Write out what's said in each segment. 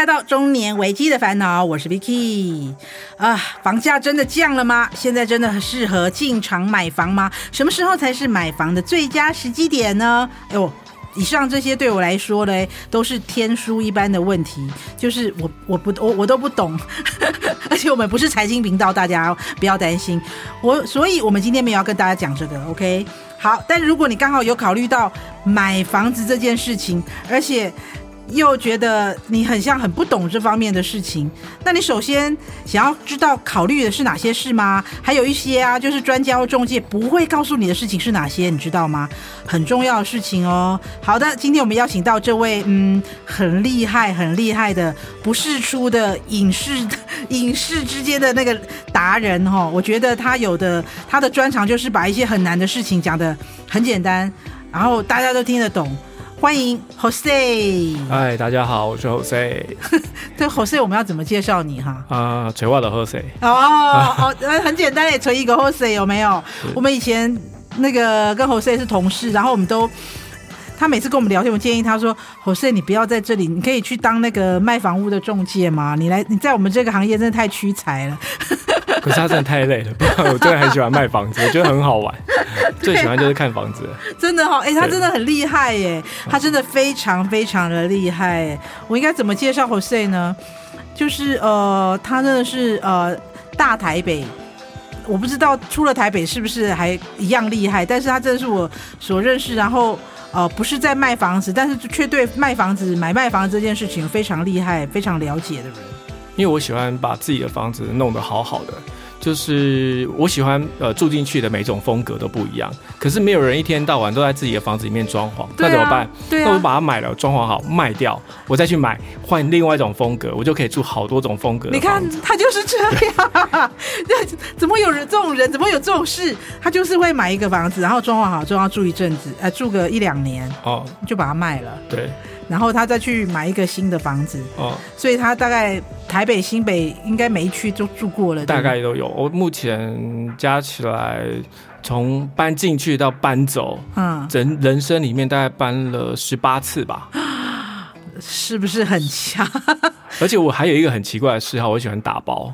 来到中年危机的烦恼，我是 Vicky 啊，房价真的降了吗？现在真的适合进场买房吗？什么时候才是买房的最佳时机点呢？哎呦，以上这些对我来说呢，都是天书一般的问题，就是我我不我我都不懂，而且我们不是财经频道，大家不要担心。我所以，我们今天没有要跟大家讲这个，OK？好，但如果你刚好有考虑到买房子这件事情，而且又觉得你很像很不懂这方面的事情，那你首先想要知道考虑的是哪些事吗？还有一些啊，就是专家或中介不会告诉你的事情是哪些，你知道吗？很重要的事情哦。好的，今天我们邀请到这位嗯很厉害、很厉害的不世出的影视 影视之间的那个达人哈、哦。我觉得他有的他的专长就是把一些很难的事情讲得很简单，然后大家都听得懂。欢迎 Jose，嗨，大家好，我是 Jose。这 Jose 我们要怎么介绍你哈？啊，垂话的 Jose。哦哦，很简单，也垂一个 Jose 有没有？我们以前那个跟 Jose 是同事，然后我们都。他每次跟我们聊天，我建议他说：“Jose，你不要在这里，你可以去当那个卖房屋的中介嘛。你来，你在我们这个行业真的太屈才了。”可是他真的太累了，不然我真的很喜欢卖房子，我觉得很好玩，最喜欢就是看房子。真的哈、哦，哎、欸，他真的很厉害耶，他真的非常非常的厉害。我应该怎么介绍 Jose 呢？就是呃，他真的是呃大台北，我不知道出了台北是不是还一样厉害，但是他真的是我所认识，然后。呃，不是在卖房子，但是却对卖房子、买卖房子这件事情非常厉害、非常了解的人。因为我喜欢把自己的房子弄得好好的。就是我喜欢呃住进去的每种风格都不一样，可是没有人一天到晚都在自己的房子里面装潢，那怎么办？对啊，那我把它买了，装潢好卖掉，我再去买换另外一种风格，我就可以住好多种风格。你看他就是这样，怎么有人这种人？怎么有这种事？他就是会买一个房子，然后装潢好，之后住一阵子，呃，住个一两年哦，就把它卖了。对。然后他再去买一个新的房子，哦，所以他大概台北、新北应该每一区都住过了，大概都有。我目前加起来，从搬进去到搬走，嗯，人人生里面大概搬了十八次吧，是不是很强？而且我还有一个很奇怪的嗜好，我喜欢打包。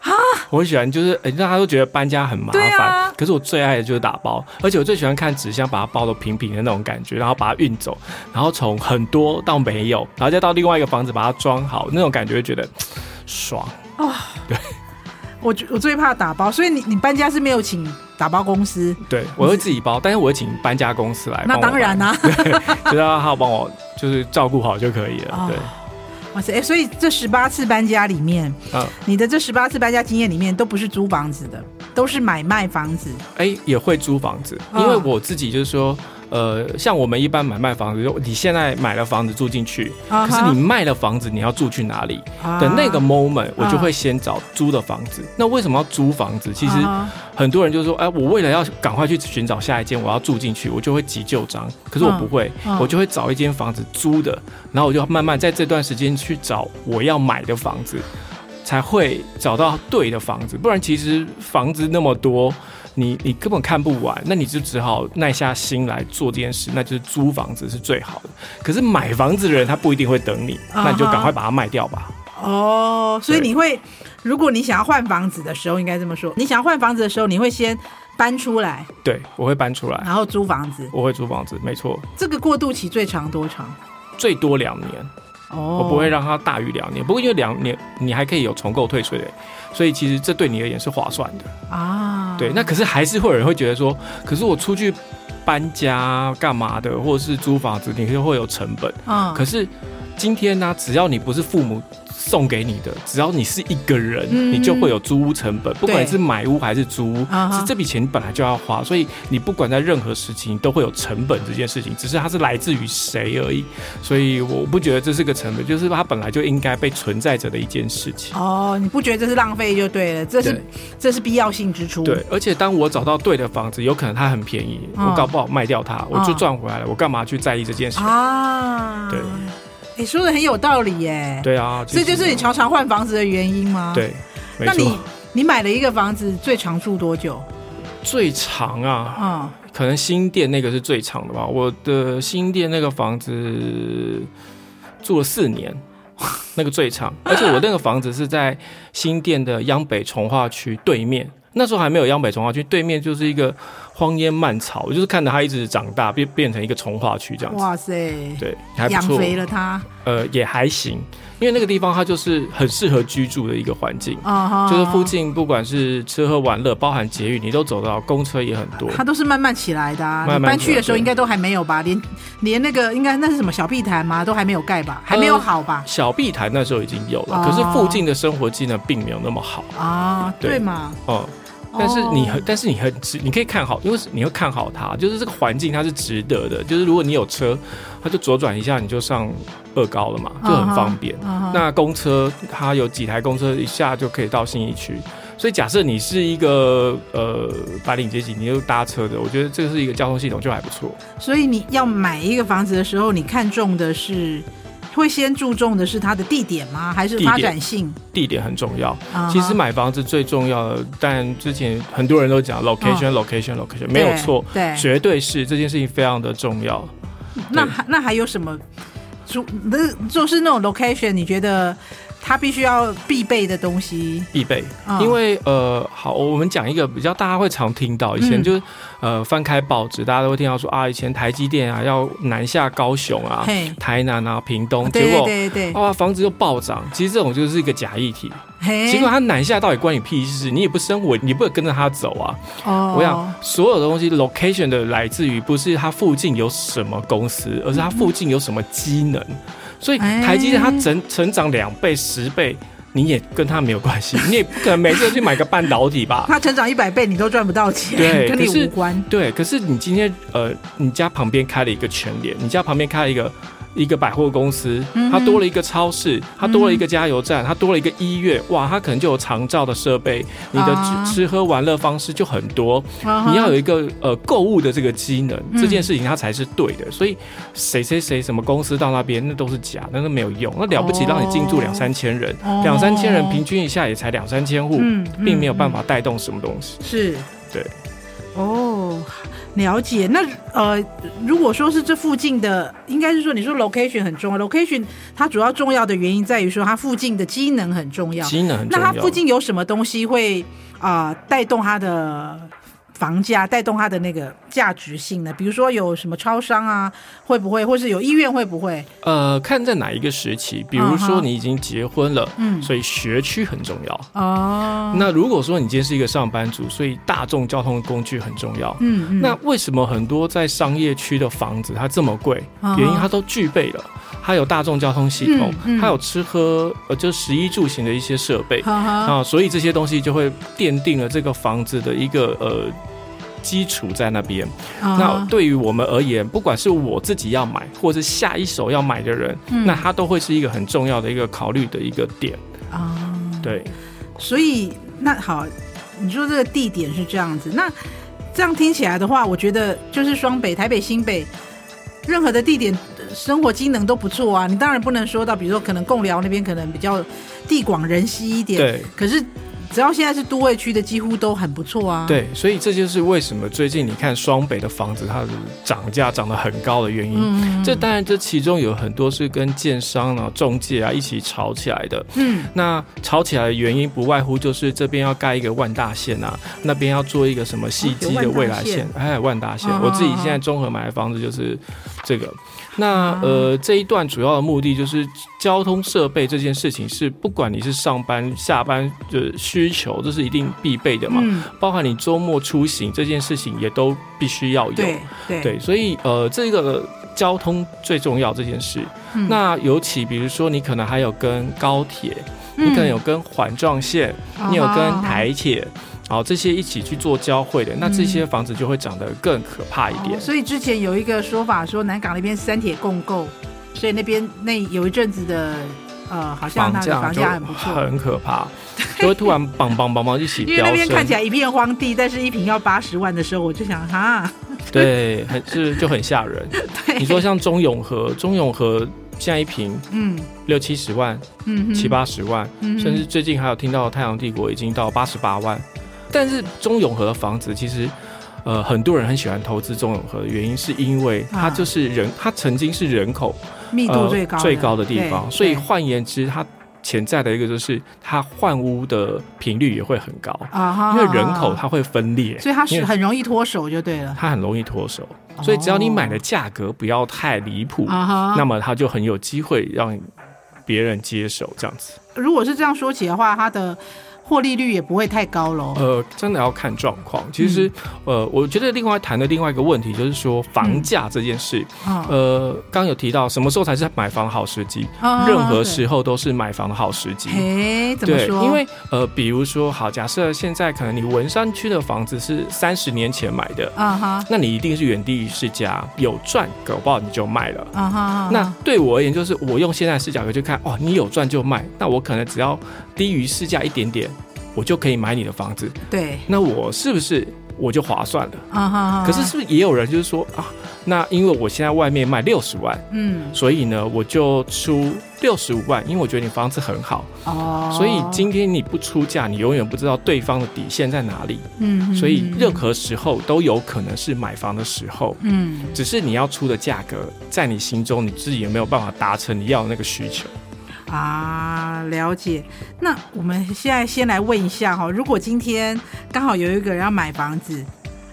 啊，我喜欢就是，让大家都觉得搬家很麻烦，啊，可是我最爱的就是打包，而且我最喜欢看纸箱把它包的平平的那种感觉，然后把它运走，然后从很多到没有，然后再到另外一个房子把它装好，那种感觉会觉得爽啊，哦。对，我我最怕打包，所以你你搬家是没有请打包公司？对，我会自己包，但是我会请搬家公司来。那当然啦，啊，对，就让他帮我就是照顾好就可以了，哦，对。哇塞！所以这十八次搬家里面，嗯，你的这十八次搬家经验里面都不是租房子的，都是买卖房子。哎，也会租房子，因为我自己就是说。呃，像我们一般买卖房子，就你现在买了房子住进去，uh-huh. 可是你卖了房子，你要住去哪里？Uh-huh. 等那个 moment，我就会先找租的房子。Uh-huh. 那为什么要租房子？其实很多人就说，哎，我为了要赶快去寻找下一间，我要住进去，我就会急就章。可是我不会，uh-huh. 我就会找一间房子租的，然后我就慢慢在这段时间去找我要买的房子，才会找到对的房子。不然，其实房子那么多。你你根本看不完，那你就只好耐下心来做这件事，那就是租房子是最好的。可是买房子的人他不一定会等你，uh-huh. 那你就赶快把它卖掉吧。哦、oh，所以你会，如果你想要换房子的时候，应该这么说，你想要换房子的时候，你会先搬出来。对，我会搬出来，然后租房子。我会租房子，没错。这个过渡期最长多长？最多两年。哦、oh，我不会让它大于两年。不过因为两年你还可以有重购退税的，所以其实这对你而言是划算的啊。对，那可是还是会有人会觉得说，可是我出去搬家干嘛的，或者是租房子，你就会有成本啊。可是今天呢、啊，只要你不是父母。送给你的，只要你是一个人，嗯、你就会有租屋成本。不管是买屋还是租屋，是这笔钱你本来就要花，所以你不管在任何时期，你都会有成本这件事情，只是它是来自于谁而已。所以我不觉得这是个成本，就是它本来就应该被存在着的一件事情。哦，你不觉得这是浪费就对了，这是这是必要性支出。对，而且当我找到对的房子，有可能它很便宜，我搞不好卖掉它，我就赚回来了。我干嘛去在意这件事情啊？对。你说的很有道理耶。对啊，这就是你常常换房子的原因吗？对，那你你买了一个房子，最长住多久？最长啊，嗯，可能新店那个是最长的吧。我的新店那个房子住了四年。那个最长，而且我那个房子是在新店的央北重化区对面，那时候还没有央北重化区，对面就是一个荒烟蔓草，我就是看着它一直长大，变变成一个从化区这样子。哇塞，对，还不错，养肥了它，呃，也还行。因为那个地方它就是很适合居住的一个环境，uh huh. 就是附近不管是吃喝玩乐，包含捷运，你都走到，公车也很多。它都是慢慢起来的啊，慢慢搬去的时候应该都还没有吧？连连那个应该那是什么小碧潭吗？都还没有盖吧？还没有好吧？呃、小碧潭那时候已经有了，uh huh. 可是附近的生活机能并没有那么好啊，uh huh. 对，对嘛？嗯。但是你很，oh. 但是你很值，你可以看好，因为你会看好它，就是这个环境它是值得的。就是如果你有车，它就左转一下你就上二高了嘛，就很方便。Uh huh. uh huh. 那公车它有几台公车一下就可以到信义区，所以假设你是一个呃白领阶级，你又搭车的，我觉得这个是一个交通系统就还不错。所以你要买一个房子的时候，你看中的是。会先注重的是它的地点吗？还是发展性？地点，很重要。Uh huh. 其实买房子最重要的，但之前很多人都讲 location，location，location，、uh location, location, 没有错，对，绝对是这件事情非常的重要。那还那还有什么？主那就是那种 location，你觉得？他必须要必备的东西，必备，因为呃，好，我们讲一个比较大家会常听到，以前就是呃，翻开报纸，大家都会听到说啊，以前台积电啊要南下高雄啊、台南啊、屏东，结果对对哇，房子又暴涨。其实这种就是一个假议题，结果他南下到底关你屁事？你也不生活，你不会跟着他走啊。哦，我想所有的东西 location 的来自于不是它附近有什么公司，而是它附近有什么机能。所以台积电它成成长两倍十倍，你也跟它没有关系，你也不可能每次去买个半导体吧？它成长一百倍，你都赚不到钱，对，跟你无关。对，可是你今天呃，你家旁边开了一个全联，你家旁边开了一个。一个百货公司，它多了一个超市，它多了一个加油站，它多了一个医院，哇，它可能就有长照的设备，你的吃喝玩乐方式就很多。你要有一个呃购物的这个机能，这件事情它才是对的。所以谁谁谁什么公司到那边那都是假，那都没有用。那了不起让你进驻两三千人，两三千人平均一下也才两三千户，并没有办法带动什么东西。是，对，哦。了解，那呃，如果说是这附近的，应该是说你说 location 很重要，location 它主要重要的原因在于说它附近的机能很重要，机能很重要。那它附近有什么东西会啊带动它的？房价带动它的那个价值性呢？比如说有什么超商啊，会不会，或是有医院会不会？呃，看在哪一个时期。比如说你已经结婚了，嗯、uh，huh. 所以学区很重要。哦、uh，huh. 那如果说你今天是一个上班族，所以大众交通工具很重要。嗯、uh，huh. 那为什么很多在商业区的房子它这么贵？Uh. 原因它都具备了，它有大众交通系统，它、uh. 有吃喝呃，就食衣住行的一些设备、uh. 啊，所以这些东西就会奠定了这个房子的一个呃。基础在那边，uh. 那对于我们而言，不管是我自己要买，或是下一手要买的人，嗯、那它都会是一个很重要的一个考虑的一个点啊。Uh. 对，所以那好，你说这个地点是这样子，那这样听起来的话，我觉得就是双北、台北、新北，任何的地点生活机能都不错啊。你当然不能说到，比如说可能贡寮那边可能比较地广人稀一点，对，可是。只要现在是都会区的，几乎都很不错啊。对，所以这就是为什么最近你看双北的房子，它的涨价涨得很高的原因。嗯，这当然这其中有很多是跟建商啊、中介啊一起炒起来的。嗯，那炒起来的原因不外乎就是这边要盖一个万大线啊，那边要做一个什么细机的未来线，哎，万大线。我自己现在综合买的房子就是这个。那呃，这一段主要的目的就是交通设备这件事情是，不管你是上班下班的需求，这是一定必备的嘛。嗯。包含你周末出行这件事情也都必须要有。对。所以呃，这个交通最重要这件事。嗯。那尤其比如说，你可能还有跟高铁，嗯。你可能有跟环状线，你有跟台铁。好，这些一起去做交汇的，那这些房子就会长得更可怕一点。所以之前有一个说法说，南港那边三铁共构，所以那边那有一阵子的呃，好像那个房价很不错，很可怕，就会突然梆梆梆梆一起飙升。因为那边看起来一片荒地，但是一平要八十万的时候，我就想哈，对，很是就很吓人。对你说像中永和，中永和现在一平嗯六七十万，嗯七八十万，嗯、甚至最近还有听到太阳帝国已经到八十八万。但是中永和的房子其实，呃，很多人很喜欢投资中永和的原因，是因为它就是人，它曾经是人口密度最高、呃、最高的地方，所以换言之，它潜在的一个就是它换屋的频率也会很高啊，因为人口它会分裂，所以它是很容易脱手就对了，它很容易脱手，所以只要你买的价格不要太离谱，那么它就很有机会让别人接手这样子。如果是这样说起的话，它的。获利率也不会太高喽。呃，真的要看状况。其实，嗯、呃，我觉得另外谈的另外一个问题就是说房价这件事。嗯、呃，刚有提到什么时候才是买房好时机？哦、任何时候都是买房的好时机。哎，怎么说？因为呃，比如说，好，假设现在可能你文山区的房子是三十年前买的，啊哈，那你一定是原地市价有赚，搞不好你就卖了。啊哈，那对我而言，就是我用现在的视角去看，哦，你有赚就卖，那我可能只要低于市价一点点。我就可以买你的房子，对，那我是不是我就划算了？啊哈，可是是不是也有人就是说啊，那因为我现在外面卖六十万，嗯，所以呢我就出六十五万，因为我觉得你房子很好，哦，所以今天你不出价，你永远不知道对方的底线在哪里，嗯，所以任何时候都有可能是买房的时候，嗯，只是你要出的价格，在你心中你自己有没有办法达成你要的那个需求？啊，了解。那我们现在先来问一下哈，如果今天刚好有一个人要买房子，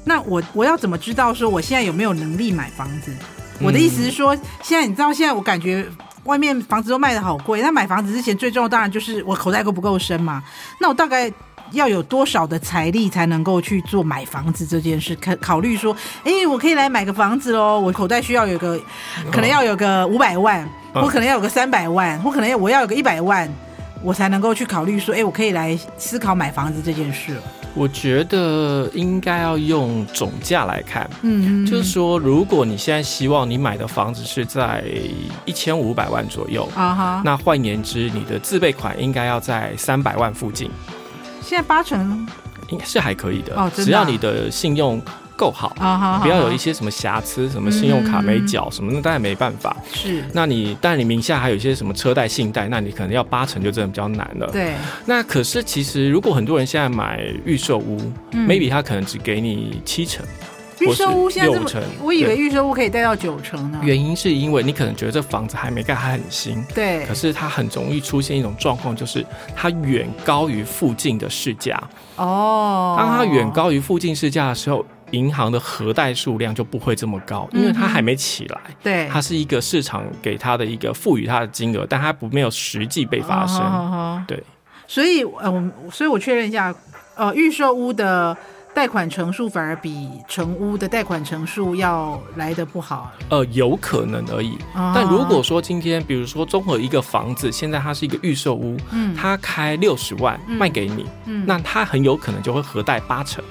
那我我要怎么知道说我现在有没有能力买房子？我的意思是说，现在你知道现在我感觉外面房子都卖的好贵，那买房子之前最重要当然就是我口袋够不够深嘛。那我大概要有多少的财力才能够去做买房子这件事？考考虑说，哎、欸，我可以来买个房子喽。我口袋需要有个，可能要有个五百万。我可能要有个三百万，我可能要我要有个一百万，我才能够去考虑说，哎、欸，我可以来思考买房子这件事。我觉得应该要用总价来看，嗯，就是说，如果你现在希望你买的房子是在一千五百万左右啊哈，那换言之，你的自备款应该要在三百万附近。现在八成应该是还可以的哦，只要你的信用。够好啊，不要有一些什么瑕疵，什么信用卡没缴什么，那当然没办法。是，那你但你名下还有一些什么车贷、信贷，那你可能要八成就真的比较难了。对。那可是其实如果很多人现在买预售屋，maybe 他可能只给你七成，预售屋现在六成，我以为预售屋可以贷到九成呢。原因是因为你可能觉得这房子还没盖，还很新。对。可是它很容易出现一种状况，就是它远高于附近的市价。哦。当它远高于附近市价的时候。银行的核贷数量就不会这么高，因为它还没起来。对，它是一个市场给它的一个赋予它的金额，但它不没有实际被发生。对，所以呃，我所以我确认一下，呃，预售屋的贷款成数反而比成屋的贷款成数要来得不好。呃，有可能而已。但如果说今天，比如说综合一个房子，现在它是一个预售屋，嗯，它开六十万卖给你，嗯，那它很有可能就会核贷八成。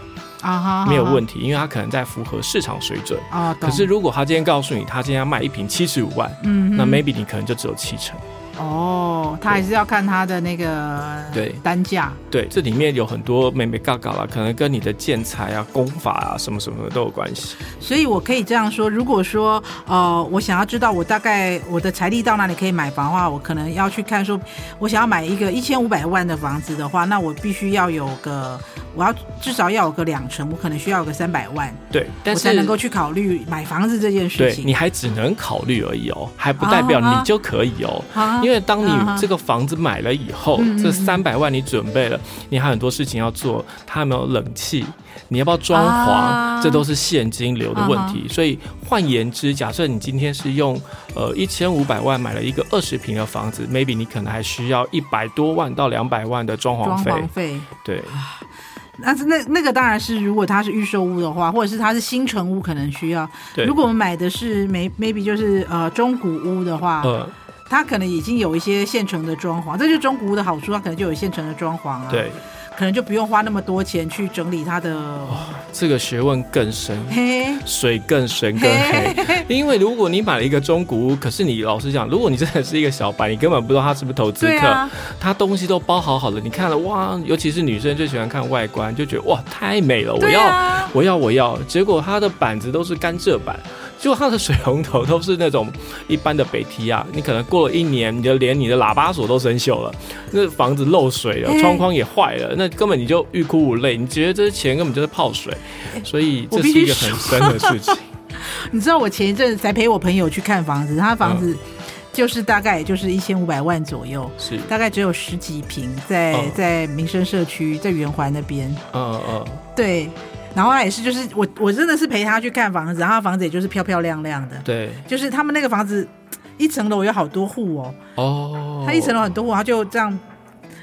啊哈，没有问题，因为他可能在符合市场水准啊。可是如果他今天告诉你，他今天要卖一瓶七十五万，嗯，那 maybe 你可能就只有七成。哦，他还是要看他的那个对单价，对，这里面有很多美美嘎嘎啦，可能跟你的建材啊、工法啊什么什么的都有关系。所以我可以这样说，如果说呃，我想要知道我大概我的财力到哪里可以买房的话，我可能要去看说，我想要买一个一千五百万的房子的话，那我必须要有个，我要至少要有个两成，我可能需要有个三百万，对，但是我才能够去考虑买房子这件事情。对，你还只能考虑而已哦，还不代表你就可以哦。啊因为当你这个房子买了以后，嗯、这三百万你准备了，你还有很多事情要做，它有没有冷气？你要不要装潢？啊、这都是现金流的问题。啊、所以换言之，假设你今天是用呃一千五百万买了一个二十平的房子，maybe 你可能还需要一百多万到两百万的装潢费。装潢费对，那是那那个当然是如果它是预售屋的话，或者是它是新成屋，可能需要。对如果我们买的是 maybe 就是呃中古屋的话。呃它可能已经有一些现成的装潢，这就是中古屋的好处，它可能就有现成的装潢啊。对，可能就不用花那么多钱去整理它的。哦，这个学问更深，水更深更黑。因为如果你买了一个中古屋，可是你老实讲，如果你真的是一个小白，你根本不知道他是不是投资客，啊、他东西都包好好的，你看了哇，尤其是女生最喜欢看外观，就觉得哇太美了，我要、啊、我要我要，结果它的板子都是甘蔗板。就它的水龙头都是那种一般的北提啊，你可能过了一年，你就连你的喇叭锁都生锈了，那房子漏水了，窗框也坏了，那根本你就欲哭无泪，你觉得这些钱根本就是泡水，所以这是一个很深的事情。你知道我前一阵才陪我朋友去看房子，他房子就是大概也就是一千五百万左右，是大概只有十几平，在、嗯、在民生社区，在圆环那边。嗯嗯，对。然后他也是，就是我我真的是陪他去看房子，然后房子也就是漂漂亮亮的。对，就是他们那个房子一层楼有好多户哦。哦。他一层楼很多户，他就这样。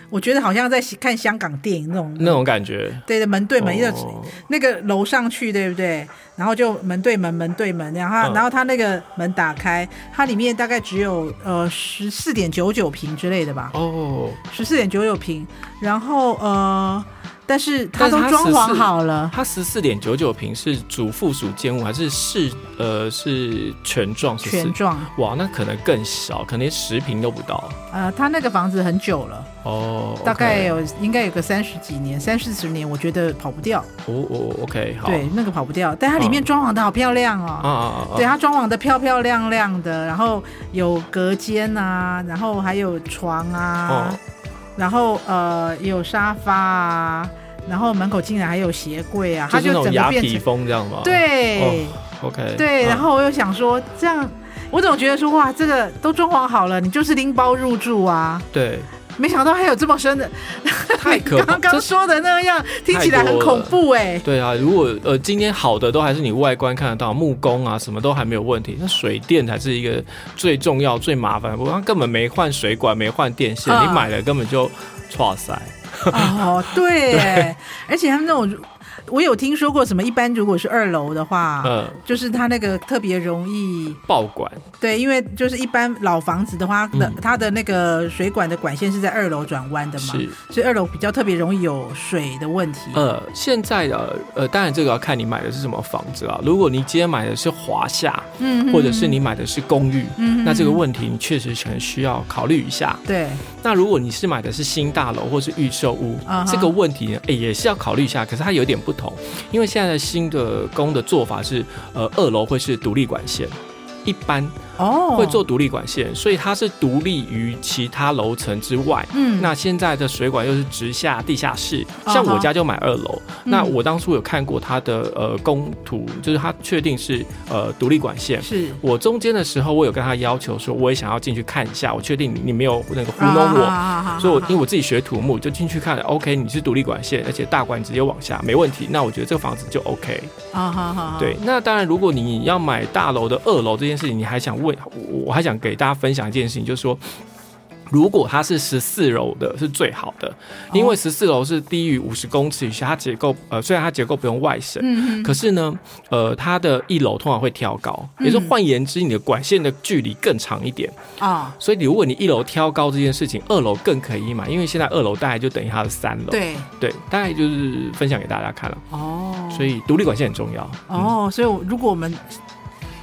我觉得好像在看香港电影那种那种感觉，对的，门对门，一、哦、那个楼上去，对不对？然后就门对门，门对门，然后、嗯、然后他那个门打开，它里面大概只有呃十四点九九平之类的吧？哦，十四点九九平，然后呃。但是它都装潢好了。它十四点九九平是主附属间屋还是是呃是全幢？全幢。哇，那可能更小，可能连十平都不到。呃，他那个房子很久了哦，okay、大概有应该有个三十几年，三四十年，我觉得跑不掉。哦哦，OK，好。对，那个跑不掉，但它里面装潢的好漂亮哦。啊啊啊！对，它装潢的漂漂亮亮的，然后有隔间啊，然后还有床啊，哦、然后呃有沙发啊。然后门口竟然还有鞋柜啊，它就整个变成风这样吗？对、oh,，OK，对。然后我又想说，这样我总觉得说，哇，这个都装潢好了，你就是拎包入住啊。对，没想到还有这么深的，太可怕。刚刚说的那样听起来很恐怖哎。对啊，如果呃今天好的都还是你外观看得到，木工啊什么都还没有问题，那水电才是一个最重要最麻烦。不过他根本没换水管，没换电线，嗯、你买了根本就剉赛。哦，对，对，而且他们那种。我有听说过什么？一般如果是二楼的话，嗯，就是它那个特别容易爆管。对，因为就是一般老房子的话，的、嗯、它的那个水管的管线是在二楼转弯的嘛，是，所以二楼比较特别容易有水的问题。呃，现在的呃，当然这个要看你买的是什么房子啊。如果你今天买的是华夏，嗯，或者是你买的是公寓，嗯，那这个问题你确实可能需要考虑一下。对。那如果你是买的是新大楼或是预售屋，啊，这个问题呢，哎，也是要考虑一下。可是它有点不不同。因为现在新的工的做法是，呃，二楼会是独立管线，一般。哦，会做独立管线，所以它是独立于其他楼层之外。嗯，那现在的水管又是直下地下室，像我家就买二楼。嗯、那我当初有看过它的呃工图，就是它确定是呃独立管线。是我中间的时候，我有跟他要求说，我也想要进去看一下，我确定你没有那个糊弄我。啊、所以我，我因为我自己学土木，就进去看了。OK，你是独立管线，而且大管直接往下，没问题。那我觉得这个房子就 OK。啊哈哈。对，那当然，如果你要买大楼的二楼这件事情，你还想问？我还想给大家分享一件事情，就是说，如果它是十四楼的，是最好的，因为十四楼是低于五十公尺以下，它结构呃，虽然它结构不用外省，嗯，可是呢，呃，它的一楼通常会挑高，也就是换言之，你的管线的距离更长一点啊，所以如果你一楼挑高这件事情，二楼更可以买，因为现在二楼大概就等于它的三楼，对。对，大概就是分享给大家看了。哦，所以独立管线很重要。哦，所以如果我们。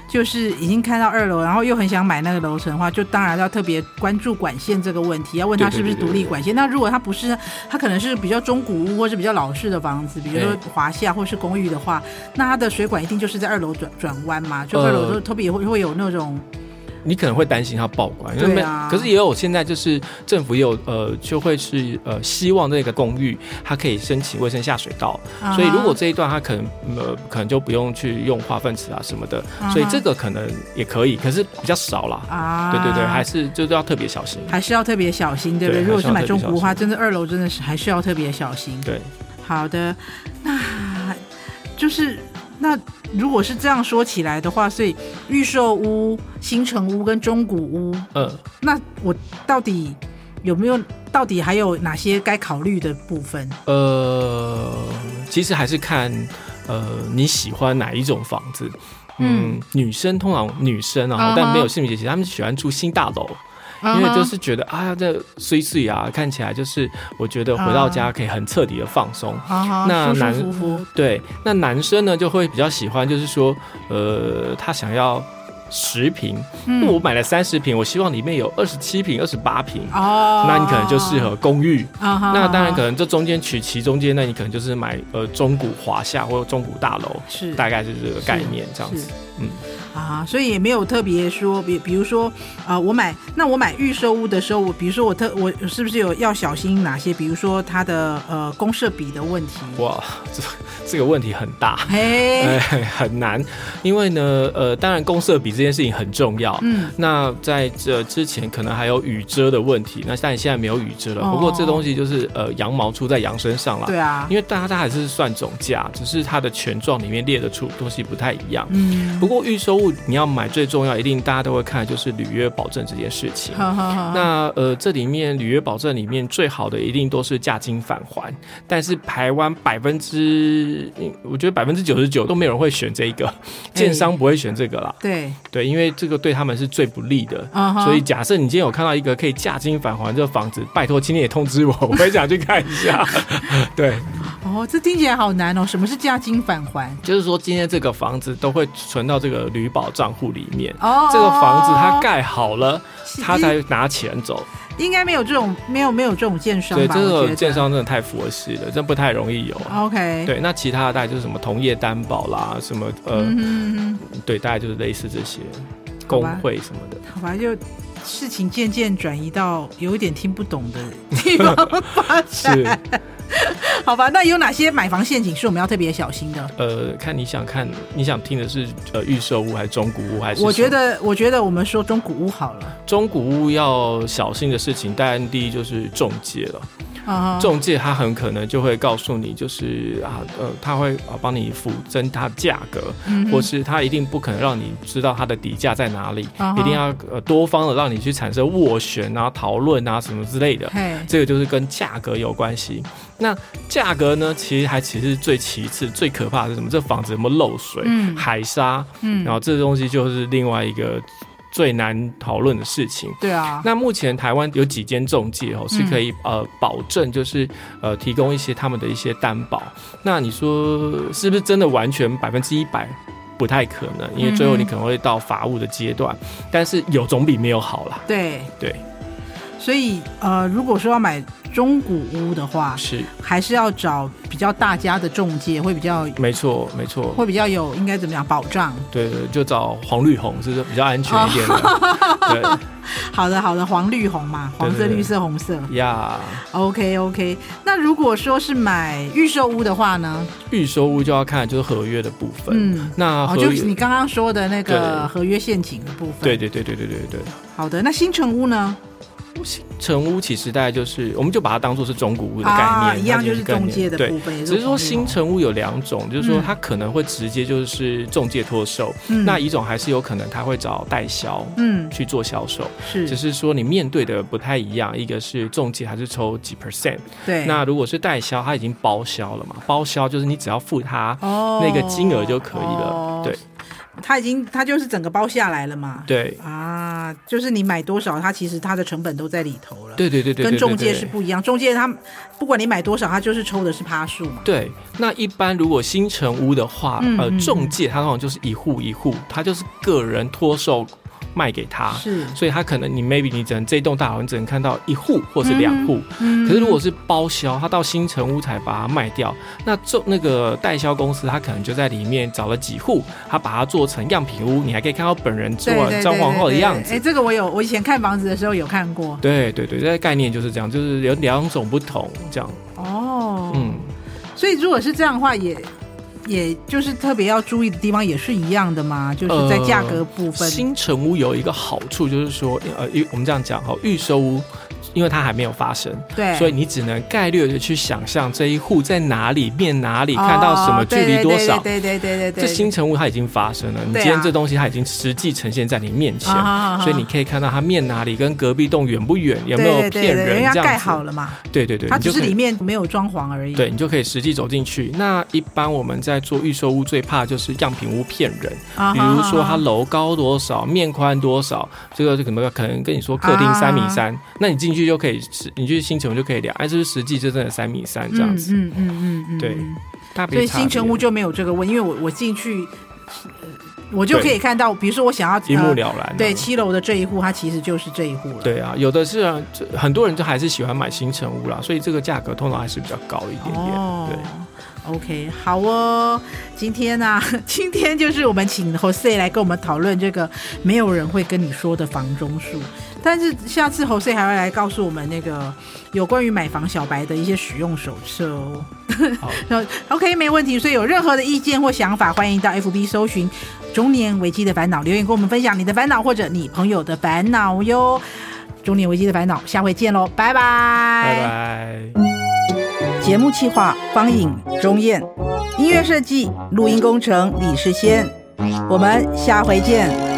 就是已经看到二楼，然后又很想买那个楼层的话，就当然要特别关注管线这个问题，要问他是不是独立管线。对对对对对，那如果他不是，他可能是比较中古屋或是比较老式的房子，比如说华夏或是公寓的话，那它的水管一定就是在二楼转转弯嘛，就二楼都特别会会有那种。你可能会担心它爆管，因为可是也有现在就是政府也有呃，就会是呃，希望这个公寓它可以申请卫生下水道，啊、所以如果这一段它可能呃，可能就不用去用化粪池啊什么的，啊、所以这个可能也可以，可是比较少啦。啊，对对对，还是就是要特别小心，还是要特别小心，对不对？如果是买中古的话，真的二楼真的是还是要特别小心。对，好的，那就是。那如果是这样说起来的话，所以预售屋、新城屋跟中古屋，嗯，那我到底有没有？到底还有哪些该考虑的部分？呃，其实还是看呃你喜欢哪一种房子。嗯，嗯女生通常女生啊，但没有性别歧视，他们喜欢住新大楼。因为就是觉得啊，这碎碎啊，看起来就是我觉得回到家可以很彻底的放松。Uh-huh. 那男对，那男生呢就会比较喜欢，就是说，呃，他想要十坪，嗯、我买了三十坪，我希望里面有二十七瓶、二十八瓶。哦，那你可能就适合公寓。Uh-huh. 那当然可能这中间取其中间，那你可能就是买呃中古华夏或者中古大楼，是大概是这个概念这样子。嗯。啊，所以也没有特别说，比比如说啊、呃，我买那我买预售屋的时候，我比如说我特我是不是有要小心哪些？比如说它的呃公设比的问题。哇，这这个问题很大，嘿、哎，很难，因为呢，呃，当然公设比这件事情很重要。嗯，那在这之前可能还有雨遮的问题，那但现在没有雨遮了。哦、不过这东西就是呃羊毛出在羊身上了。对啊，因为大家它还是算总价，只是它的权状里面列的出东西不太一样。嗯，不过预售物你要买最重要，一定大家都会看的就是履约保证这件事情。好好好。那呃这里面履约保证里面最好的一定都是价金返还，但是台湾百分之我觉得百分之九十九都没有人会选这一个，建商不会选这个啦。对对，因为这个对他们是最不利的。所以假设你今天有看到一个可以价金返还这个房子，拜托，今天也通知我，我也想去看一下。对。哦，这听起来好难哦。什么是价金返还？就是说今天这个房子都会存到这个旅保账户里面。哦。这个房子它盖好了，他才拿钱走。应该没有这种，没有没有这种建商吧？对，这种建商真的太佛系了，真不太容易有。OK。对，那其他的大概就是什么同业担保啦，什么呃，嗯、对，大概就是类似这些工会什么的。好吧，就事情渐渐转移到有一点听不懂的地方 发展。是。好吧，那有哪些买房陷阱是我们要特别小心的？呃，看你想看，你想听的是呃预售屋还是中古屋还是？我觉得，我觉得我们说中古屋好了。中古屋要小心的事情，当然第一就是中介了。仲介他很可能就会告诉你，就是啊，呃，他会啊帮你辅增它价格，嗯、或是他一定不可能让你知道它的底价在哪里，嗯、一定要呃多方的让你去产生斡旋啊、讨论啊什么之类的。嘿这个就是跟价格有关系。那价格呢，其实还其实最其次，最可怕的是什么？这房子有没有漏水、嗯、海沙？嗯，然后这东西就是另外一个。最难讨论的事情，对啊。那目前台湾有几间中介哦，是可以呃保证，就是呃提供一些他们的一些担保。那你说是不是真的完全百分之一百？不太可能，因为最后你可能会到法务的阶段。嗯、但是有总比没有好啦。对对。所以呃，如果说要买。中古屋的话是还是要找比较大家的中介，会比较没错没错，会比较有应该怎么样保障？对对，就找黄绿红，是不是比较安全一点 对，好的好的，黄绿红嘛，黄色绿色红色呀。OK OK，那如果说是买预售屋的话呢？预售屋就要看就是合约的部分，嗯，那哦就是你刚刚说的那个合约陷阱的部分，对对对对对对对。好的，那新城屋呢？新成屋其实大概就是，我们就把它当做是中古屋的概念，啊、一样就是中介的部分。对，只是说新成屋有两种，就是说它可能会直接就是中介托售，嗯、那一种还是有可能他会找代销，嗯，去做销售。是，只是说你面对的不太一样，一个是中介还是抽几 percent，对。那如果是代销，他已经包销了嘛？包销就是你只要付他那个金额就可以了，哦、对。他已经，他就是整个包下来了嘛。对啊，就是你买多少，它其实它的成本都在里头了。对对对对，跟中介是不一样。中介他不管你买多少，他就是抽的是趴数嘛。对，那一般如果新城屋的话，嗯、呃，中介他通常就是一户一户，他就是个人托售。卖给他，是，所以他可能你 maybe 你只能这栋大楼你只能看到一户或是两户，嗯，可是如果是包销，他到新城屋才把它卖掉，那做那个代销公司他可能就在里面找了几户，他把它做成样品屋，你还可以看到本人做装潢后的样子。哎，这个我有，我以前看房子的时候有看过。对对对，这个概念就是这样，就是有两种不同这样。哦，嗯，所以如果是这样的话也。也就是特别要注意的地方也是一样的嘛，就是在价格部分。呃、新城屋有一个好处就是说，呃，我们这样讲哈，预售屋。因为它还没有发生，对，所以你只能概略的去想象这一户在哪里，面哪里，看到什么距离多少。对对对对对。这新成屋它已经发生了，你今天这东西它已经实际呈现在你面前，所以你可以看到它面哪里，跟隔壁栋远不远，有没有骗人这样子。盖好了嘛？对对对，它只是里面没有装潢而已。对，你就可以实际走进去。那一般我们在做预售屋最怕就是样品屋骗人，比如说它楼高多少，面宽多少，这个就可能可能跟你说客厅三米三，那你进去就可以你。去新城就可以聊，哎，这是实际就真的三米三这样子，嗯嗯嗯嗯，对，所以新城屋就没有这个问，因为我我进去，我就可以看到，比如说我想要一目了然，对，七楼的这一户，它其实就是这一户了。对啊，有的是啊，很多人就还是喜欢买新城屋啦，所以这个价格通常还是比较高一点点。对 OK，好哦。今天呢、啊，今天就是我们请 Jose 来跟我们讨论这个没有人会跟你说的房中术。但是下次 Jose 还会来告诉我们那个有关于买房小白的一些使用手册哦。好，OK，没问题。所以有任何的意见或想法，欢迎到 FB 搜寻“中年危机的烦恼”，留言跟我们分享你的烦恼或者你朋友的烦恼哟。中年危机的烦恼，下回见喽，拜拜，拜拜。节目企划方颖、钟燕，音乐设计、录音工程李世先，我们下回见。